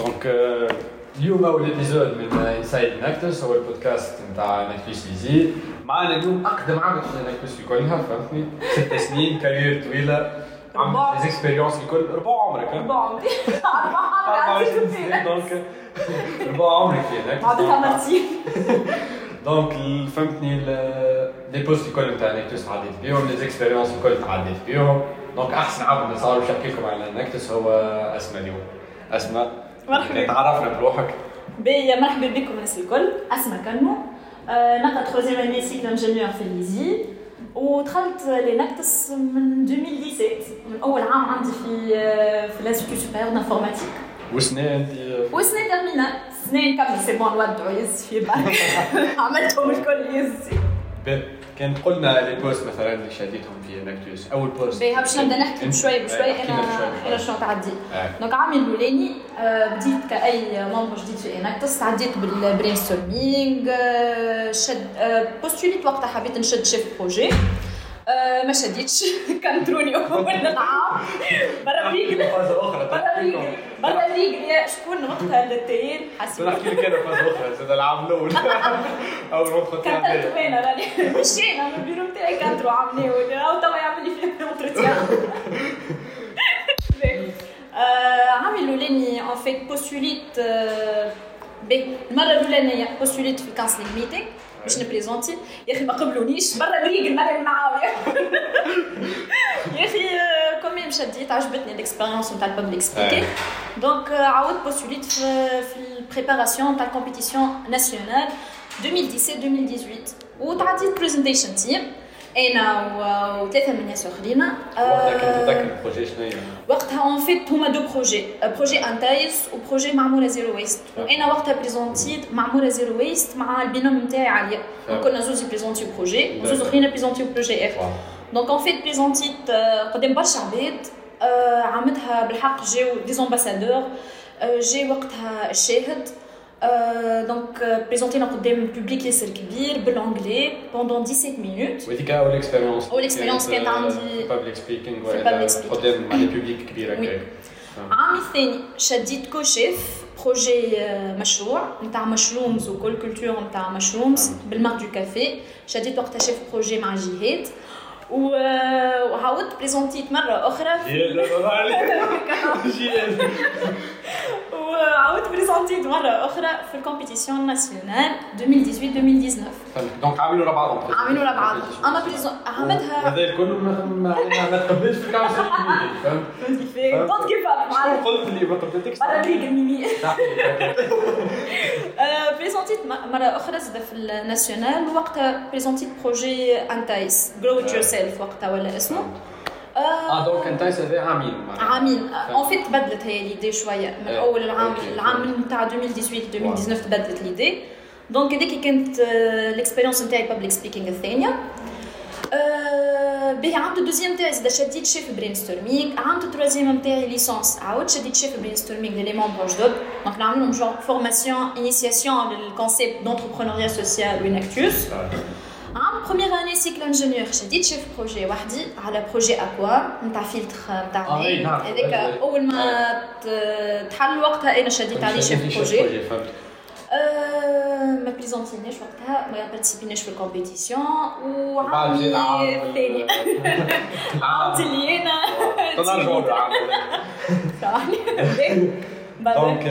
donc اليوم اول épisode من Inside Enactus هو البودكاست نتاع Enactus l'ISI معنا اليوم اقدم عبد في Enactus كلها فهمتني ست سنين carrière طويله عملت expériences الكل ربع عمرك؟ ربع عمري 24 سنه donc ربع عمرك في عدتها مرتين donc فهمتني les postes الكل نتاع Enactus عديت بيهم les expériences الكل تعديت بيهم دونك احسن عبد صار باش نحكي لكم على نكتس هو اسماء اليوم اسماء مرحبا تعرفنا بروحك. بيا مرحبا بكم الناس الكل. أسماء كنمو آه، نقرأ تخوزيام اني سيكل انجينيور في الليزي ودخلت لنكتس من 2017 من أول عام عندي في آه، في الانستيتيو سوبيريور دانفورماتيك وسنة انت وسنة ترمينا سنة نكمل سي بون نودعوا يز في بعض. عملتهم الكل يز كان قلنا لي بوست مثلا اللي شديتهم في نكتوس اول بوست باهي باش نبدا نحكي بشوي بشوي أنا. أنا شنو تعدي آه. دونك عامي الاولاني آه، بديت كأي ممبر جديد في اناكتس تعديت بالبرين ستورمينغ شد آه، بوستوليت وقتها حبيت نشد شيف بروجي آه، ما شديتش. كنتروني أول. العام برا أخرى. برا الريقل برا الريقل يا شكون وقتها التيل حسبي. نحكي لك أنا فازة أخرى. زاد العام الأول. أول ما دخلت العام وين راني. مشينا من البيرو تاعي كانترو عاملين أو توا يعمل لي فيه اونتروتيان عامل الاولاني ان فيت بوستوليت بي المرة الاولانيه بوستوليت في الكونسلينغ ميتينغ باش نبريزونتي. يا أخي ما قبلونيش برا الريق المرة معاويه يا أخي كوميم شديت عجبتني الاكسبيريونس نتاع البابليك سبيكينغ donc عاودت postulit في في ال préparation نتاع ال compétition nationale 2017 2018 وتعديت presentation team أنا وثلاثه من الناس اخرين وقتها كنت آه، تذكر ال projet شنو وقتها en fait هما deux projets projet انتايس و projet معموله Zero Waste وأنا وقتها présentit معموله Zero Waste مع ال binôme نتاعي عليا آه. كنا زوز présentiو projet وزوز. آخرين présentiو projet اخر. donc en fait présentit آه، قدام برشا عباد آه، عملتها بالحق جاو des ambassadeurs jury وقتها الشاهد. donc présentiنا قدام public ياسر كبير بال anglais pendant 17 minutes وهذيك أول expérience أول experience كانت عندي public speaking في ولا public speaking. قدام مع les publics كبيرة Oui. هكاك عامي الثاني شديت co-chef projet آه، مشروع نتاع mushrooms وكل culture نتاع mushrooms بال marc de café شديت وقتها chef projet مع جهاد و- آه، وعاودت بريزونتيت مرة أخرى جيال جيال وعاودت بريزونتيت مرة أخرى في الكومبيتيسيون ناسيونال 2018-2019 دونك عاملوا ورا بعضهم عاملين ورا بعض. أنا بريزون عملتها وهذا الكل ما ما ما تقبلش في الكاونسل فهمت؟ كيفاش دونت كيف شكون قلت اللي ما قبلتكش برا الريق الميمي صحيح، أوكي. بريزونتيت مرة أخرى زاد في ال nationale وقتها présentit projet أنتايس. Grow Yourself وقتها ولا اسمه. آه. donc أنت هذا عامين معناها. عامين. en fait تبدلت هي l'idée شوية. من إيه، أول العام أوكي. العام نتاع 2018 2019 تبدلت l'idée donc هذيك كانت ال expérience نتاعي public speaking الثانية. آه، به عملت deuxième تاعي زاد شديت chef brainstorming عملت ال troisième نتاعي licence عاودت شديت chef brainstorming les membres جدد donc نعمل لهم genre formation initiation لل concept d'entrepreneuriat social و Enactus عام première année cycle ingénieur شديت chef projet وحدي على projet Aqua نتاع فلتر نتاع نعم. هذاك. اول ما تحل وقتها أنا شديت عليه chef projet ما présentiناش وقتها ما participiناش في ال compétition وعامي الثاني عملت اللي أنا بعدين دونك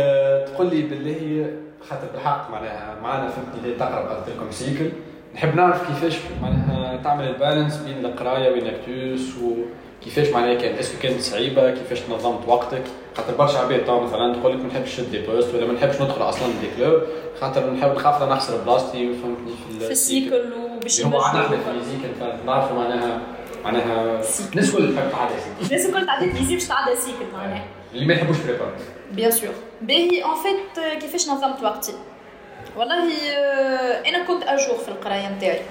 تقول لي بالله خاطر بالحق معناها معنا فهمتني اللي تقرا قلت لكم سيكل نحب نعرف كيفاش معناها تعمل البالانس بين القراية وينكتوس وكيفاش معناها كان اسكو كانت صعيبة؟ كيفاش نظمت وقتك؟ خاطر برشا عباد تو مثلا تقول لك ما نحبش نشد دي بوست ولا ما نحبش ندخل أصلا دي كلوب خاطر نحب نخاف نخسر بلاصتي فهمتني في في السيكل وباش هو عندنا في الميوزيك نعرفوا معناها معناها. نسوى اللي تحب تعدي cycle. الناس الكل تعدي l'ISI باش تعدي cycle معناها. اللي ما يحبوش prépa bien sûr باهي en fait كيفاش نظمت وقتي؟ والله آه، أنا كنت à jour في القراية نتاعي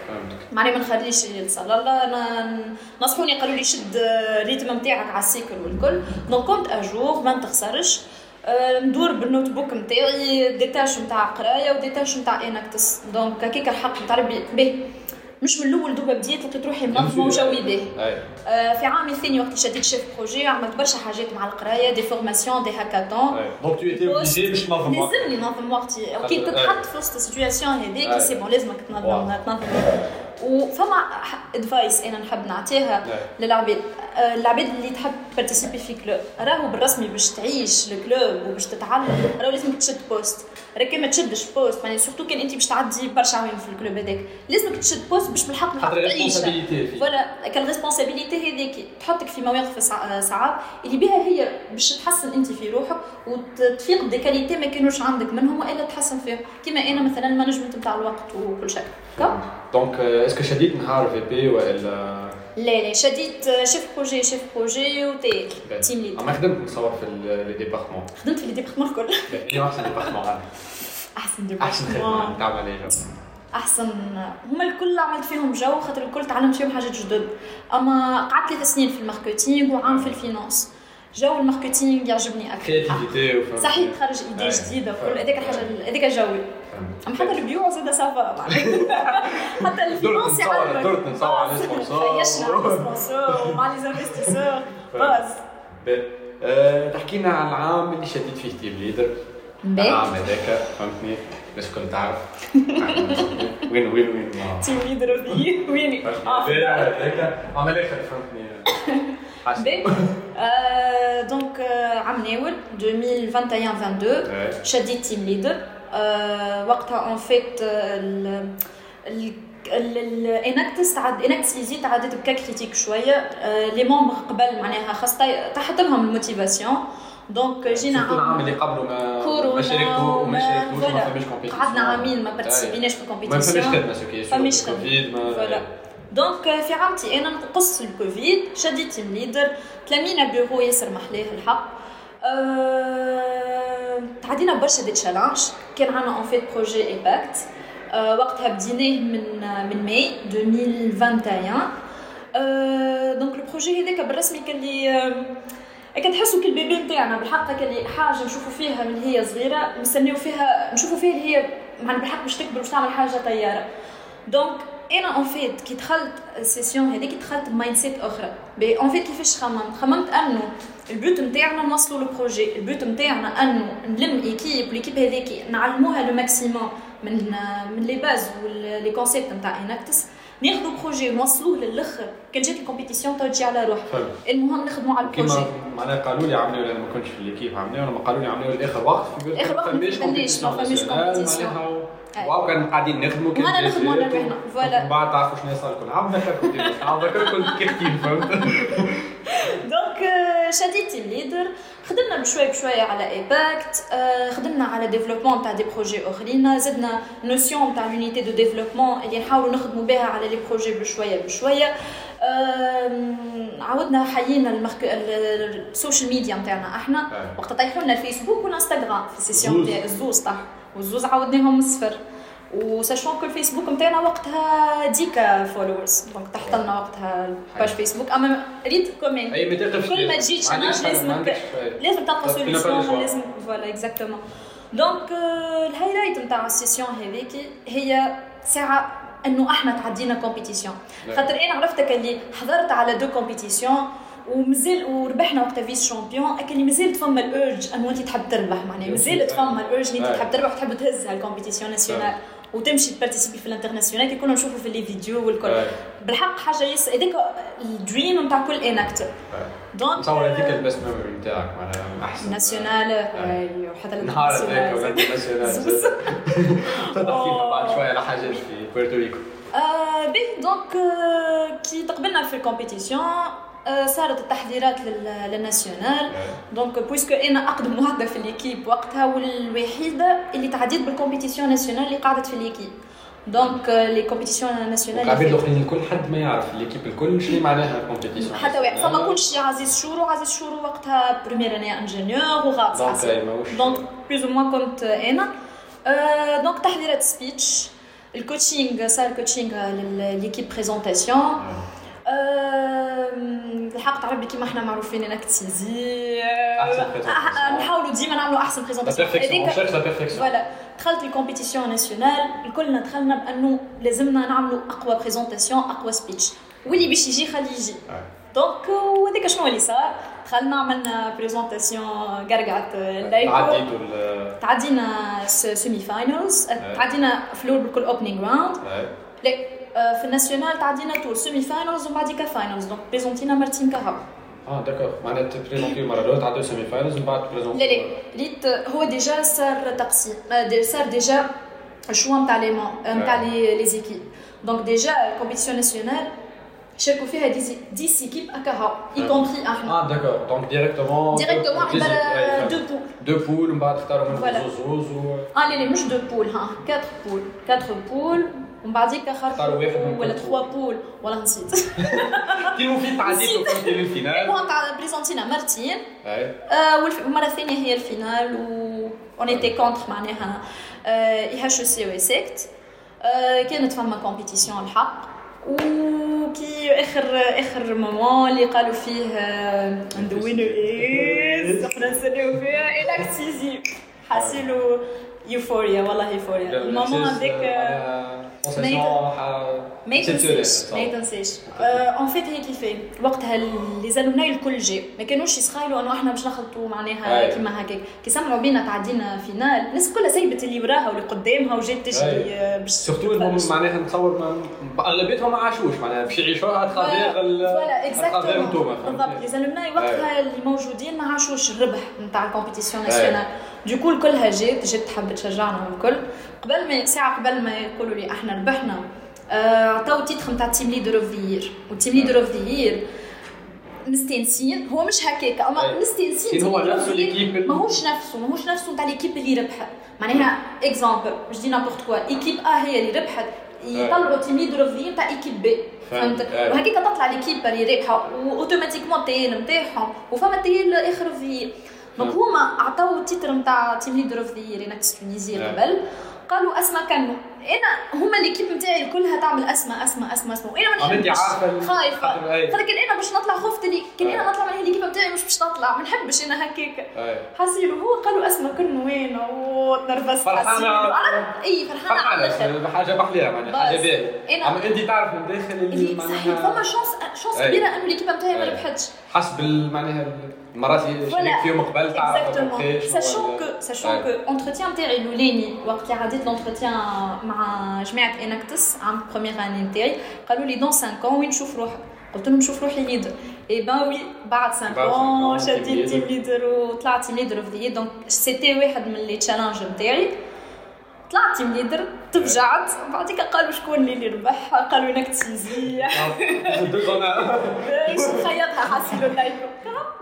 معني ما نخليش يتصل. الله أنا نصحوني قالوا لي شد ال rythme نتاعك على ال cycle والكل. donc كنت à jour ما نتخسرش آه، ندور بال notebook نتاعي des tâches نتاع قراية و des tâches نتاع Enactus donc هكاك الحق نتاع ربي. باهي مش من الأول دوبا بديت لقيت روحي منظمه وجوي باهي في عامي الثاني وقت شديت chef projet عملت برشا حاجات مع القراية des formations des hackathons donc تو étais obligée باش تنظم وقتك لازمني ننظم وقتي كي تتحط في وسط ال situation هذيك c'est bon لازمك تنظم تنظم وفما advice أنا نحب نعطيها للعباد. آه، العباد اللي تحب participi في club راهو بالرسمي باش تعيش ال club وباش تتعلم راهو لازمك تشد poste راك ما تشدش poste يعني surtout كان انت باش تعدي برشا عوام في ال club هذاك. لازمك تشد poste باش بالحق بالحق تعيش voilà كان responsabilité هذيك. تحطك في مواقف صعاب اللي بها هي باش تحسن انت في روحك وتفيق des qualités ما كانوش عندك منهم وإلا تحسن فيهم. كيما أنا مثلا management نتاع الوقت وكل شيء. donc est-ce que شديت نهار VP والا لا لا شديت chef projet chef projet وتي team lead اما خدمت نصور في les départements خدمت في les départements الكل احسن département احسن département تعمل إيه احسن هما الكل عملت فيهم جو خاطر الكل تعلمت فيهم حاجات جدد اما قعدت ثلاث سنين في ال marketing وعام في ال finance جو ال marketing يعجبني أكثر صحيح تخرج ايدي جديده وكل هذيك الحاجة هذيك جوي أما حتى البيوع زاد ça va حتى ال finance يعلمك درت نصور على على sponsors ومع les investisseurs باز تحكي لنا عن العام اللي شديت فيه team leader العام هذاك فهمتني؟ الناس الكل تعرف. وين وين وين؟ team leader وين؟ هذاك. عمل اخر فهمتني. donc عام ناول 2021 22 شديت team leader وقتها اون فيت الانكتس تعد انكتس اللي زيد عدت بكا كريتيك شوية. لي ممبر قبل معناها خاصة تحت لهم الموتيفاسيون. دونك جينا عام العام اللي قبله ما ما شاركتو وما شاركتوش ما فماش كومبيتيسيون قعدنا عامين ما بارتيسيبيناش في الكومبيتيسيون ما فماش خدمة سوكي فماش خدمة. دونك في عامتي أنا نقص الكوفيد شديت تيم ليدر تلامينا بيرو ياسر محلاه الحق. تعدينا برشا des challenges كان عندنا en fait projet ايباكت وقتها بديناه من من ماي 2021 أه donc ال projet هذاك بالرسمي كان لي هكا تحسوا كي ال bébé نتاعنا بالحق كان لي حاجة نشوفوا فيها من هي صغيرة نستنيو فيها نشوفوا فيها اللي هي معناها بالحق باش تكبر باش تعمل حاجة طيارة. donc أنا en fait كي دخلت ال session هذيك دخلت ب mindset أخرى puis en fait كيفاش خممت خممت انه ال but نتاعنا نوصلوا ال projet ال but نتاعنا انه نلم équipe l'équipe هذيك نعلموها le maximum من من les bases و les concepts نتاع Enactus ناخذوا projet نوصلوه للاخر كان جات ال compétition تجي على روحها المهم نخدموا على ال projet معناها قالوا لي عملوا أنا ما كنتش في l'équipe عملوا لما قالوا لي عملوا لاخر وقت اخر وقت ما ما فماش compétition واو كان قاعدين نخدموا كيف وأنا نخدموا على روحنا voilà. بعد تعرفوا شنو صار كل عام عام ذكركم كيف كيف فهمت؟ donc شديت ال leader خدمنا بشوي بشوي على ايباكت خدمنا على développement تاع des projets اخرين زدنا notion تاع l'unité de développement اللي نحاولوا نخدموا بها على les projets بشوية بشوية. عاودنا حيينا المخك... ال social media نتاعنا إحنا. وقت طيحوا لنا الفيسبوك والانستغرام. في ال session تاع الزوز طاح. والزوز عاودناهم صفر و sachant que الفيسبوك نتاعنا وقتها dix K followers donc تحت لنا وقتها page فيسبوك. أما ريت كومين كل ما تجي challenge لازم لازم تلقى solution لازم voilà exactement donc ال highlight نتاع ال session هذيك هي ساعة أنه إحنا تعدينا compétition خاطر أنا عرفتك اللي حضرت على deux compétitions ومازال وربحنا وقتها vice-champions لكن مازال فما ال urge إنه أنت تحب تربح معناها مازال فما ال urge أنت تحب تربح وتحب تهز هال compétition nationale وتمشي تبارتيسيبي في ال internationale كي كنا نشوفوا في les vidéos والكل. بالحق حاجة yes هذاك ال dream نتاع كل Enacter donc نتصور هذيك ال best memory نتاعك معناها أحسن. nationale وحتى نهار هذاك ولاد nationale تحكي بعد شوية على حاجات في بورتوريكو. به donc كي تقبلنا في ال compétition صارت التحضيرات لل nationale. donc puisque أنا أقدم وحده في l'équipe وقتها والوحيده اللي تعديت بال compétition nationale اللي قعدت في l'équipe donc les compétitions nationales العباد الاخرين الكل حد ما يعرف l'équipe الكل شنو معناها ال compétition حتى واحد. فما كلش عزيز شورو عزيز شورو وقتها première année ingénieur وغاطس donc plus ou moins كنت أنا. donc تحضيرات speech ال coaching صار coaching ل l'équipe présentation آم، الحق ربي كيما إحنا معروفين إنك تيزي. أحسن présentation. نحاولوا ديما نعملوا أحسن présentation la perfection voilà دخلت ال compétition nationale الكلنا دخلنا بأنه لازمنا نعملوا أقوى présentation أقوى speech واللي باش يجي خليه يجي. donc وهذاك شنو اللي صار؟ دخلنا عملنا présentation قرقعت الليل عديتوا ال تعدينا semi-finals تعدينا فلور بالكل opening round في ال nationale تعدينا tour semi-finals ومن بعديك finals donc بريزونتينا مارتين كهربا آه d'accord معناها تبريزونتي المره الاولى تعدوا semi-finals ومن بعد لا تبريزونتي لا ريت هو ديجا صار تقسيم آه، دي- صار ديجا الشوا نتاع لي مون نتاع لي لي زيكيب دونك ديجا الكومبيتيسيون ناسيونال شاركوا فيها 10 10 ايكيب هكا اي كومبري إحنا آه داكور دونك ديريكتومون ديريكتومون عباره دو بول دو بول ومن بعد اختاروا منهم Voilà. زوز زوز و آه لا لا مش دو بول ها 4 بول 4 بول ومن بعديك من ولا 3 بول ولا نسيت كيما في تعديت وكنتي للفينال المهم تاع présentينا مرتين آه، والمرة الثانية هي ال finale و on était contre معناها اي اتش سي و سيكت آه، كانت فما compétition الحق وكي اخر اخر moment اللي قالوا فيه آه، ندوينو إيه إحنا نساليو فيها تيزي حاسيلو euphoria والله يوفوريا ال moment هذاك ما يتنساش ما يتنساش en fait هي كيفاه وقتها les alumni الكل جاو ما كانوش يسخايلوا انه إحنا باش نخلطوا معناها. كيما هكاك كي سمعوا بينا تعدينا finale الناس كلها سيبت اللي وراها واللي قدامها وجات تجري. آه، باش surtout. معناها نتصور اغلبيتهم ما عاشوش معناها باش يعيشوها à travers voilà بالضبط les alumni وقتها اللي موجودين ما عاشوش الربح نتاع ال compétition أي. nationale du coup الكلها جات جات تحب تشجعنا والكل قبل ما ساعه قبل ما يقولوا لي إحنا ربحنا آه، عطاو تيتر نتاع تيم ليدر اوف ذا يير والتيم ليدر اوف ذا يير مستانسين هو مش هكاك. أما. مستانسين كاين هو نفسه l'équipe ماهوش نفسه ماهوش نفسه نتاع ليكيب اللي ربحت معناها اكزامبل مش دي نابورت كوا ايكيب ا هي اللي ربحت. يطلعوا تيم ليدر اوف ذا نتاع ايكيب بي فهمت. أي. وهكاك تطلع ليكيب اللي رابحه واوتوماتيكمون التيل نتاعهم وفما التيل اخر ذا Donc. هما عطاو ال titre نتاع team leader of the year تونيزي. قبل قالوا أسماء كانوا أنا هما l'équipe نتاعي كلها تعمل أسماء أسماء أسماء أسماء وأنا ما نحبش خايفة. فلكن أنا باش نطلع خفت اللي كان. أنا نطلع من l'équipe نتاعي مش باش تطلع ما نحبش أنا هكاك. حسيلو هو قالوا أسماء كن وين ونرفزت فرحانة. حسيلو عرفت أي فرحانة على الآخر فرحانة حاجة محلية معناها. باهية أنا- أما انت تعرف من داخل اللي فما معناها chance chance أي. كبيرة أنه l'équipe نتاعي ما. ربحتش حسب معناها المرات اللي شريك فيهم قبل تعرف Exactement. كيفاش هو Sachant ال- que, sachant أي. que l'entretien نتاعي الاولاني وقت اللي عديت l'entretien مع جماعة Enactus عام première année نتاعي قالوا لي dans 5 ans وين نشوف روحك قلت لهم نشوف روحي leader اي بان وي بعد 5 بعد ans cinq ans, شديت team team leader وطلعت team leader of the donc c'était واحد من les challenges نتاعي طلعت team leader تفجعت. بعديك قالوا شكون اللي اللي ربح؟ قالوا Enactus EZZ. باش نخيطها حاسيلو ال life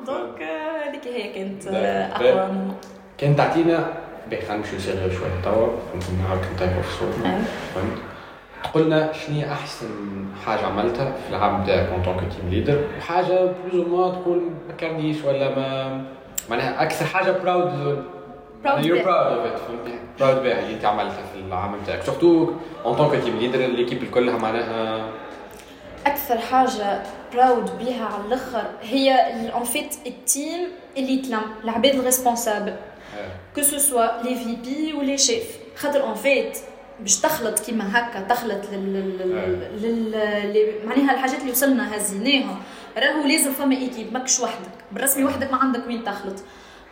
donc هذيك هي كانت آه،. أقوى moment كان تعطينا باهي خلينا نمشيو sérieux شوية توا. نهار كنت في الصوت. أيوة. فهمت؟ قلنا شنو هي أحسن حاجة عملتها في العام تاعك en tant que team leader وحاجه plus أو تقول ما كانيش ولا ما معناها أكثر حاجة proud Proud يو بها. براود اوف ات فهمتني براود بها. اللي أنت عملتها في العام تاعك surtout en tant que team leader l'équipe كلها معناها؟ أكثر حاجة proud بيها على الأخر هي en fait ال team اللي تلم العباد ال responsables que ce soit les VP و les chefs خاطر en fait باش تخلط كيما هكا تخلط لل... لل... لل... معناها الحاجات اللي وصلنا هزيناها. راهو لازم فما équipe ماكش وحدك. بالرسمي وحدك ما عندك وين تخلط.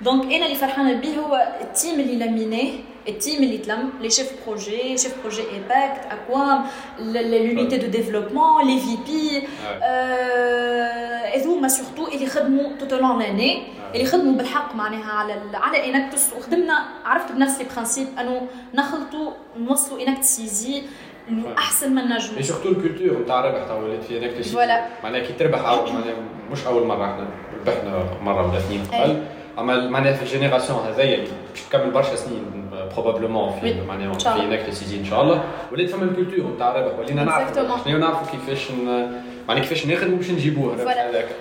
donc أنا اللي فرحانه بيه هو ال team اللي لميناه ال team اللي تلم les chefs projet chef projet impact اكوام لونيتي دو ديفلوبمون لي في بي هذوما سورتو اللي خدموا توت لون لاني اللي خدموا بالحق معناها على على اناكتس وخدمنا عرفت بنفس البرانسيب انه نخلطوا نوصلوا اناكت سيزي احسن ما نجموا اي سورتو الكولتور نتاع الربح توا ولات في تشي فوالا. معناها كي تربح معناها مش اول مره إحنا ربحنا مره ولا اثنين. قبل معناها في الجينيراسيون اللي باش تكمل برشا سنين بروبابلومون في. معناها في. هناك تسيزي ان شاء الله ولات فما ال culture نتاع الربح ولينا نعرفوا. شنو نعرفوا كيفاش معناها كيفاش ناخذ وباش نجيبوه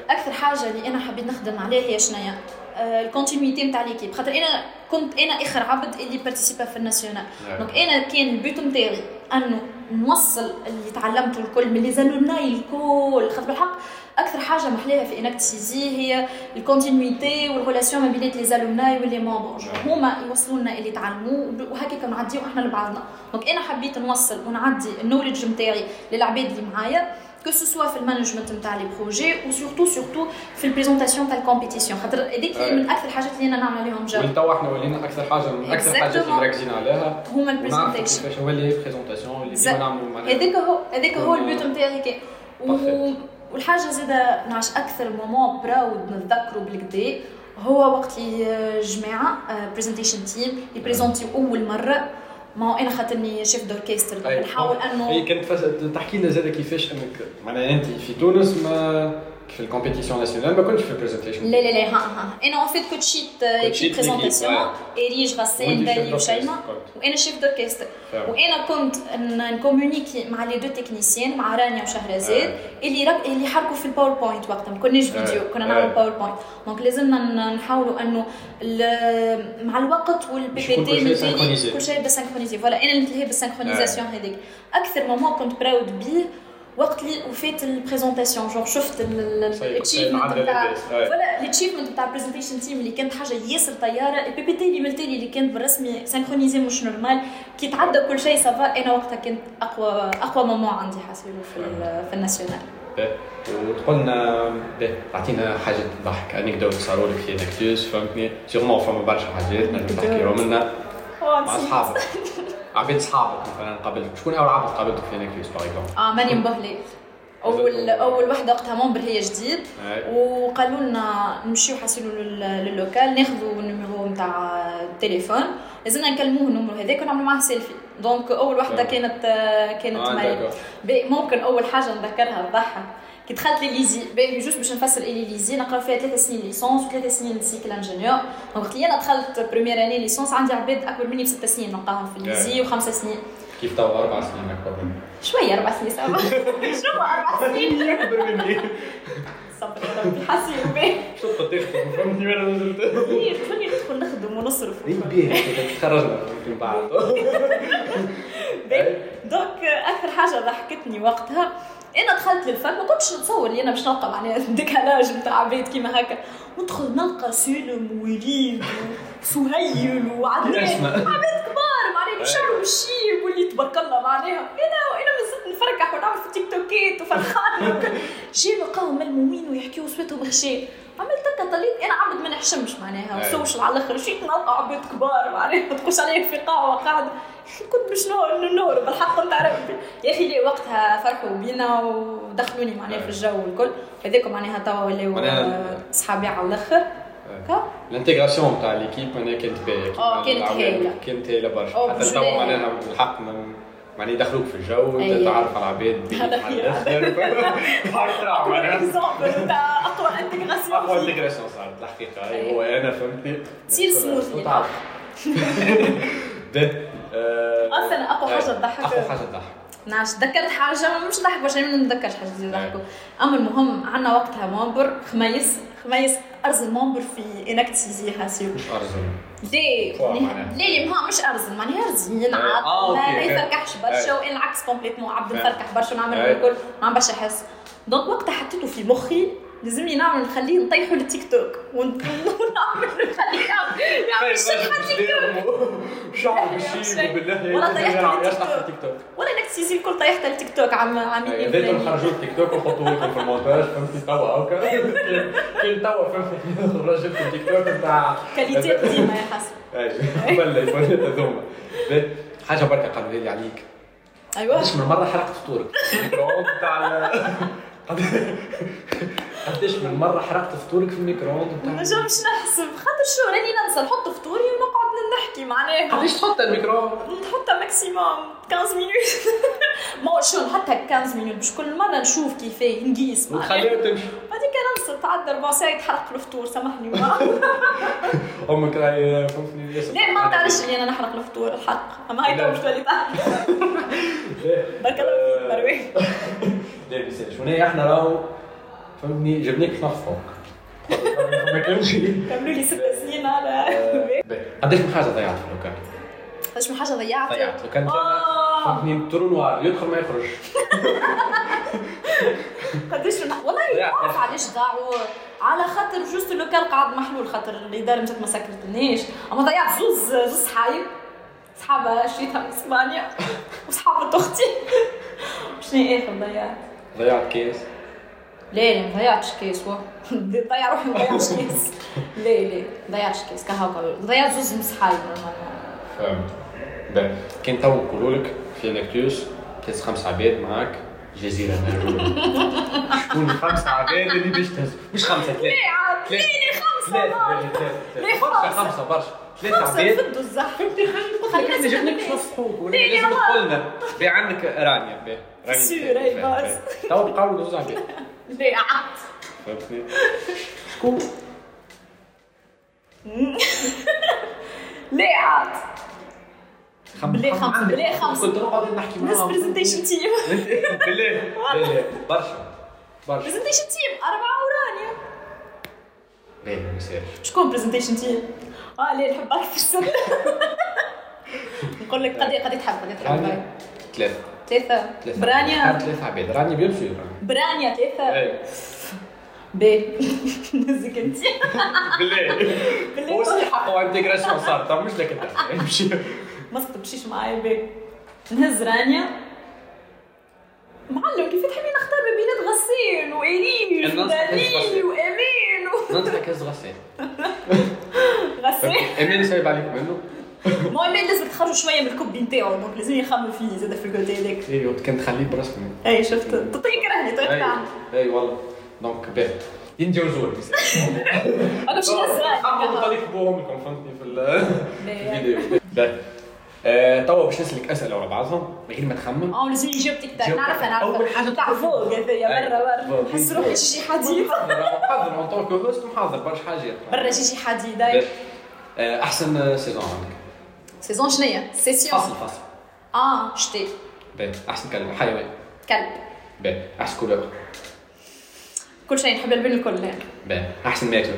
أكثر حاجة اللي أنا حبيت نخدم عليها هي شنيا ال continuité نتاع l'équipe خاطر أنا كنت أنا اخر عبد اللي participa في ال nationale. donc أنا كان ال but نتاعي انه نوصل اللي تعلمته الكل من les alumni الكل. خاطر بالحق أكثر حاجة محلاها في Enactus EZZ هي ال continuité وال relation ما بين les alumni و les membres هما يوصلوا لنا اللي تعلموا وهكاك نعديو إحنا لبعضنا. donc أنا حبيت نوصل ونعدي ال knowledge نتاعي للعباد اللي معايا. Que ce soit في ال management نتاع les projets و surtout surtout في ال présentation تاع ال compétition. خاطر هذيك من أكثر الحاجات اللي أنا نعمل عليهم جو ولتوا إحنا ولينا أكثر حاجة من أكثر الحاجات اللي مركزين عليها. هما ال présentation كيفاش هو les présentations اللي ديما نعملوا هذاك هو هذاك هو ال but نتاعي كي. والحاجة زاده نعش أكثر moment proud نتذكروا بالكدا هو وقت اللي جماعة presentation team يprésenti أول مرة. ما هو أنا خاطرني chef d'orchestre نحاول إنه هي كنت تحكي لنا زاد كيفاش انك معناها أنت في تونس ما في ال compétition nationale ما كنتش في ال presentation لا لا لا ها ها أنا en fait كنت شيت équipe présentation اريج غسان دالي وشيماء وأنا chef d'orchestre وأنا كنت نcommuniqui مع les deux techniciens مع رانيا وشهرزاد اللي رك... اللي حركوا في ال PowerPoint وقتها ما كناش فيديو كنا نعمل PowerPoint donc لازمنا نحاولوا انه مع الوقت وال PPT كل شيء بال synchronisé voilà أنا اللي نتلهي بال synchronisation هذيك أكثر moment كنت proud بيه وقت اللي وفيت ال présentation جونغ شفت ال achievement تاع voilà ال achievement تاع ال presentation team اللي كانت حاجة ياسر طيارة. ال PPT اللي multi اللي كانت بالرسمي synchronisé مش normal كي تعدى كل شيء ça va أنا وقتها كنت اقوى أقوى moment عندي حاسيلو في في ال national وتقولنا تعطينا حاجة تضحك anecdote صاروا لك في Enactus فهمتني؟ sûrement فما برشا حاجات نجم تحكيهم لنا. مع أصحابك. عبيد اصحابك مثلا قابلت شكون اول عبد قابلتك في Enactus par exemple آه مريم بهلي اول أول وحدة وقتها membre هي جديد وقالوا لنا نمشيو حاصيلو لل local ناخذوا ال numéro نتاع التليفون. لازمنا نكلموه ال numéro هذاك ونعملوا معاه سيلفي donc أول وحدة كانت كانت آه مريم ممكن أول حاجة نذكرها تضحك كي دخلت l'ISI. باهي juste باش نفسر إيه l'ISI نقرا فيها ثلاث سنين licence وثلاث سنين cycle ingénieur. وقت اللي أنا دخلت première année licence عندي عباد أكبر مني بست سنين نلقاهم في l'ISI وخمس سنين. كيف تو أربع سنين اكبر مني؟ شوية أربع سنين سوا شنو أربع سنين. اكبر مني. صبر يا ربي حاسين بيه شو تخدم فهمتني وين نزلت خليني ندخل نخدم ونصرف. بيه تخرجنا من بعد donc أكثر حاجة ضحكتني وقتها أنا دخلت لل fac ما كنتش نتصور اللي أنا باش نلقى معناها décalage نتاع عباد كيما هكا. ندخل نلقى سلم ووليد وسهيل وعدنان. عباد كبار معناها بشعر وشيب واللي تبارك الله معناها. أنا وأنا مازلت نفركح ونعمل في تيك توكيت وفرحان. جي لقاهم ملمومين ويحكيوا صوتهم غشاء عملت هكا طليت أنا عبد ما نحشمش معناها. و social على الآخر شيت نلقى عباد كبار معناها. تخش عليا في قهوة قاعدة. كنت باش نور نور بالحق نتاع ربي. يا أخي لي وقتها فرحوا بينا ودخلوني معناها في الجو والكل هذاك معناها توا ولاو صحابي على الأخر. ال intégration تاع l'équipe أنا كانت باهية آه كانت هايلة. كانت هايلة برشا. حتى توا معناها الحق معناها يدخلوك في الجو تتعرف على العباد هذا أقوى انتيغراسيون أقوى انتيغراسيون صارت الحقيقة. هو أنا فهمتني تصير سموثلي أصلا أقوى حاجة تضحك. أقوى حاجة تضحك. ناش تذكرت حاجة مش ضحك باش ما نتذكرش حاجة تضحكوا أما المهم عندنا وقتها مامبر خميس خميس ارزل مامبر في انكت سيزي حاسيو مش ارزل ليه؟ ليه؟ ما مش ارزل معناها رزين عاد ما يفركحش برشا؟ وأنا العكس complètement عبد نفركح برشا ونعمل الكل ما عم برشا أحس. donc وقتها حطيته في مخي. لازمني نعمل نخليه نطيحه للتيك توك. ونعمل نخليه يعمل شحه تيك توك شعر بالشيب بالله ولا طيحت التيك توك. ولا Enactus ISI الكل طيحت التيك توك عم عاملين بديتوا نخرجوا التيك توك وحطوه لكم في المونتاج فهمتي؟ توا هكا كاين توا فهمتي؟ خرجت التيك توك نتاع qualité قديمة يا حسن. ولا الفنانات هذوما حاجة بركة قالوا لي عليك. أيوه. من مرة حرقت فطورك تاع قداش من مرة حرقت فطورك في ال micro-onde ما نجمش نحسب. خاطر شو راني ننسى نحط فطوري ونقعد نحكي معناها. قداش تحط ال micro-onde؟ نحطها maximum 15 minutes ما شو نحطها 15 minutes باش كل مرة نشوف كيفاه نقيس وتخليها تمشي. بعديك ننسى تعدى ربع ساعه يتحرق الفطور سامحني. ما أمك راهي فهمتني لا ما تعرفش اللي أنا نحرق الفطور الحق. أما هاي تو مش تولي تعرف بارك الله فيك مروي لا بس شنو إحنا راهو فهمتني جبناك في نفسك ما كانش كملوا لي ست سنين على قداش من حاجة ضيعت في ال local؟ قداش من حاجة ضيعت ضيعت ال local آه. فهمتني trou noir يدخل ما يخرج قداش من والله. ما عارف علاش ضاعوا على خاطر juste ال local قاعد محلول خاطر الاداره مشات ما سكرتنيش اما ضيعت زوز زوز سحايب سحابة شريتها من اسبانيا وسحابة أختي شنو اخر ضيعت ضيعت كيس لا لا ما ضيعتش كيس و ضيع روحي ما ضيعتش كيس لا لا ما ضيعتش كيس كهكا ضيعت زوز normalement فهمت باهي كان تو نقولوا لك في Enactus تهز خمس عباد معاك جزيرة شكون الخمس عباد اللي باش تهز مش خمسة ثلاثة ثلاثة. خمسة ليه برشا خمسة؟ خمسة برشا ثلاثة خمسة عباد نفدوا الزحف فهمتي خلينا خلينا جبنا لك نسمع شوية حقوق ليه لازم ليه تقول لنا بي عندك رانيا بي رانيا سير، باز. بي. تو بقاو زوز عباد لا عاد فهمتني شكون لا عاد خم- بالله خم- خمسة،. بالله خمسة. كنت نقعد نحكي ناس معاهم presentation team بالله بالله برشا برشا. presentation team أربعة ورانيا باهي ما يصيرش شكون presentation team؟ آه لا نحب أكثر سنة نقول لك قد قد تحب قد تحب. ثلاثة. ثلاثة. برانيا. ثلاثة عباد. رانيا bien sûr برانيا ثلاثة اي بي نزك انت بالله بالله. حقه انتجراسيون صار طب مش لك انت امشي ما تمشيش معايا بي نهز رانيا معلم كيف تحبي نختار ما بين غسيل تحس ودليل غسيل. وأمين و- هز غسان غسيل امين سايب عليكم منه أمين لازم تخرجوا شوية من الكوب نتاعو دونك لازم يخمم فيه زاد في الكوتي هذاك. أيوه كان تخليه براسك اي شفت. تعطيك رهني تعطيك اي اي والله. donc باهي ينجوزوك أنا مش نزران حقوا طريق بوهم لكم فهمتني في. الفيديو. باهي توا باش نسألك أسئلة ورا بعضهم من غير ما تخمم. آه لازم يجاوب tic tac. أول حاجة نعرفها تاع فوق أي. برا برا فوق. نحس روحي شي حديد. محضر en tant que host محضر برشا حاجات. برا شي حديد. آه، أحسن saison عندك. saison شنيا saison فصل فصل آه شتي باهي احسن كلمه حيوان كلب باهي احسن couleur كل شيء نحب البن الكل يعني. باهي احسن ماكله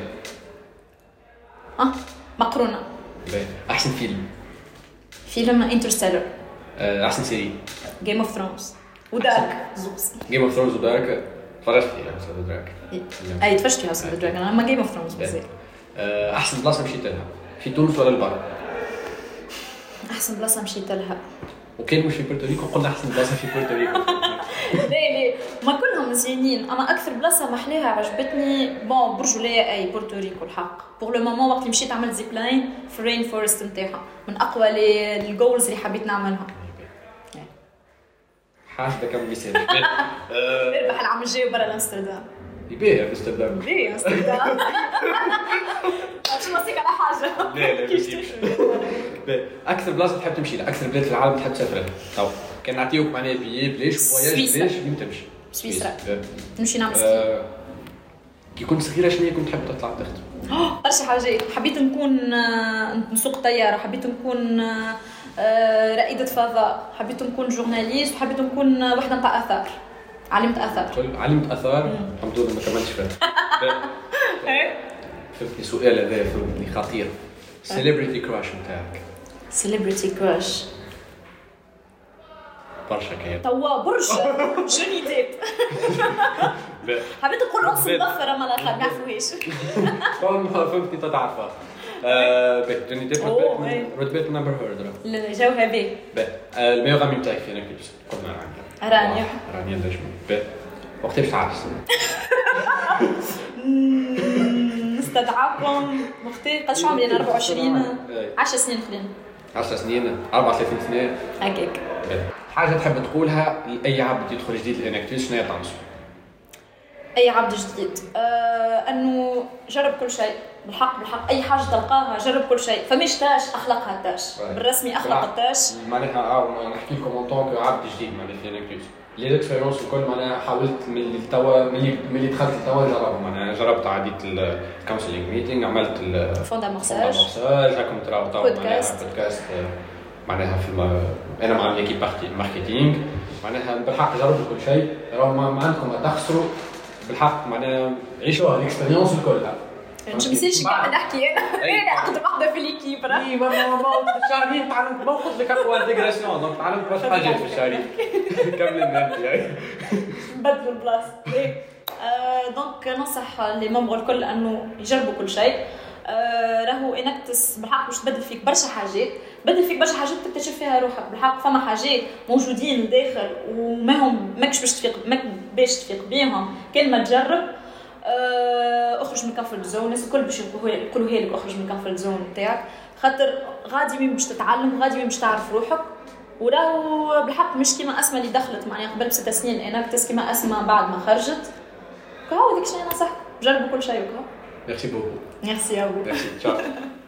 آه مقرونه باهي احسن فيلم فيلم Interstellar احسن série Game of Thrones و Dark زوز Game of Thrones و Dark تفرجت فيها بس هذا Dark اي تفرجت في House of Dragon اما جيم اوف ثرونز بزاف احسن بلاصه مشيت لها في تونس ولا البر أحسن بلاصة مشيت لها. وكان مش في بورتوريكو قلنا أحسن بلاصة في بورتوريكو لا لا. ما كلهم مزيانين. اما أكثر بلاصة محلاها عجبتني بون برج ولاية أي بورتوريكو الحق pour le moment وقت اللي مشيت عملت zipline في ال rain forest نتاعها. من أقوى ال goals اللي حبيت نعملها. حاجة كم مثال نربح العام الجاي برا لامستردام يبيع امستردام ليه امستردام مش نوصيك على حاجة لا لا. أكثر بلاصه تحب تمشي لها أكثر بلاد في العالم تحب تسافر لها تو كان نعطيوك معناها بيي بلاش voyage سويسرا. بلاش وين تمشي سويسرا. نمشي نعمل ski كي كنت صغيره شنو هي كنت تحب تطلع تخدم برشا حاجات حبيت نكون نسوق طياره حبيت نكون رائده فضاء حبيت نكون journaliste وحبيت نكون وحده نتاع اثار علمت اثار كل علمت اثار الحمد لله ما كملتش فيها. فهمتني سؤال هذا فهمتني خطير. celebrity crush نتاعك celebrity crush برشا كان توا برشا. جوني ديب. حبيت نقول بيت. مضفر أما لا ما نعرفوهاش فهمتني تتعرفها آه، باهي جوني ديب. رتبات Amber Heard الجو هذا باهي آه، الميور غامي نتاعك فين قلنا رانيا رانيا. رانيا ليش باهي وقت باش تعرس نستدعاكم قداش عمري أنا 24 إيه. 10 سنين خلينا. 10 سنين. 34 سنة. هكاك باهي. حاجة تحب تقولها لأي عبد يدخل جديد لانكتوس شنو هي؟ أي عبد جديد. آه إنه جرب كل شيء. بالحق بالحق. أي حاجة تلقاها جرب كل شيء. فماش تاش أخلاقها تاش Right. بالرسمي اخلاق التاش معناها آه نحكي لكم اون طونك عبد جديد معناها في انكتوس لي الكل معناها حاولت من اللي توا من اللي دخلت لتوا نجربها معناها جربت عديت الكونسلينج ميتينغ عملت فوندا مارساج مساج راكم تراو توا بودكاست. بودكاست معناها في. أنا مع ليكيب ماركتينغ معناها بالحق جربوا كل شيء. راهو ما ما عندكم ما تخسروا. بالحق معناها عيشوها الاكسبيريونس الكلها مش بيصيرش قاعد نحكي أنا أنا اقدم واحدة في ليكيب راه إي ما ما ما الشهرين تعلمت قلت لك أقوى intégration donc تعلمت برشا حاجات في الشهرين كمل انت نبدلوا البلاصه donc ننصح les membres الكل إنه يجربوا كل شيء. آه، راهو Enactus بالحق باش تبدل فيك برشا حاجات. بدل فيك برشا حاجات تكتشف فيها روحك. بالحق فما حاجات موجودين داخل وما هم ماكش باش تفيق ماك باش تفيق بيهم. كان ما تجرب. آه، أخرج من comfort zone الناس الكل باش يقولوا لك اخرج من comfort zone تاعك خاطر غادي وين باش تتعلم غادي وين باش تعرف روحك وراهو بالحق مش كيما أسماء اللي دخلت معناها قبل بست سنين أنا كنت كيما أسماء بعد ما خرجت كهو هذيك شنو نصح جربوا كل شيء وكهو Merci beaucoup. Merci à vous. Merci. Ciao.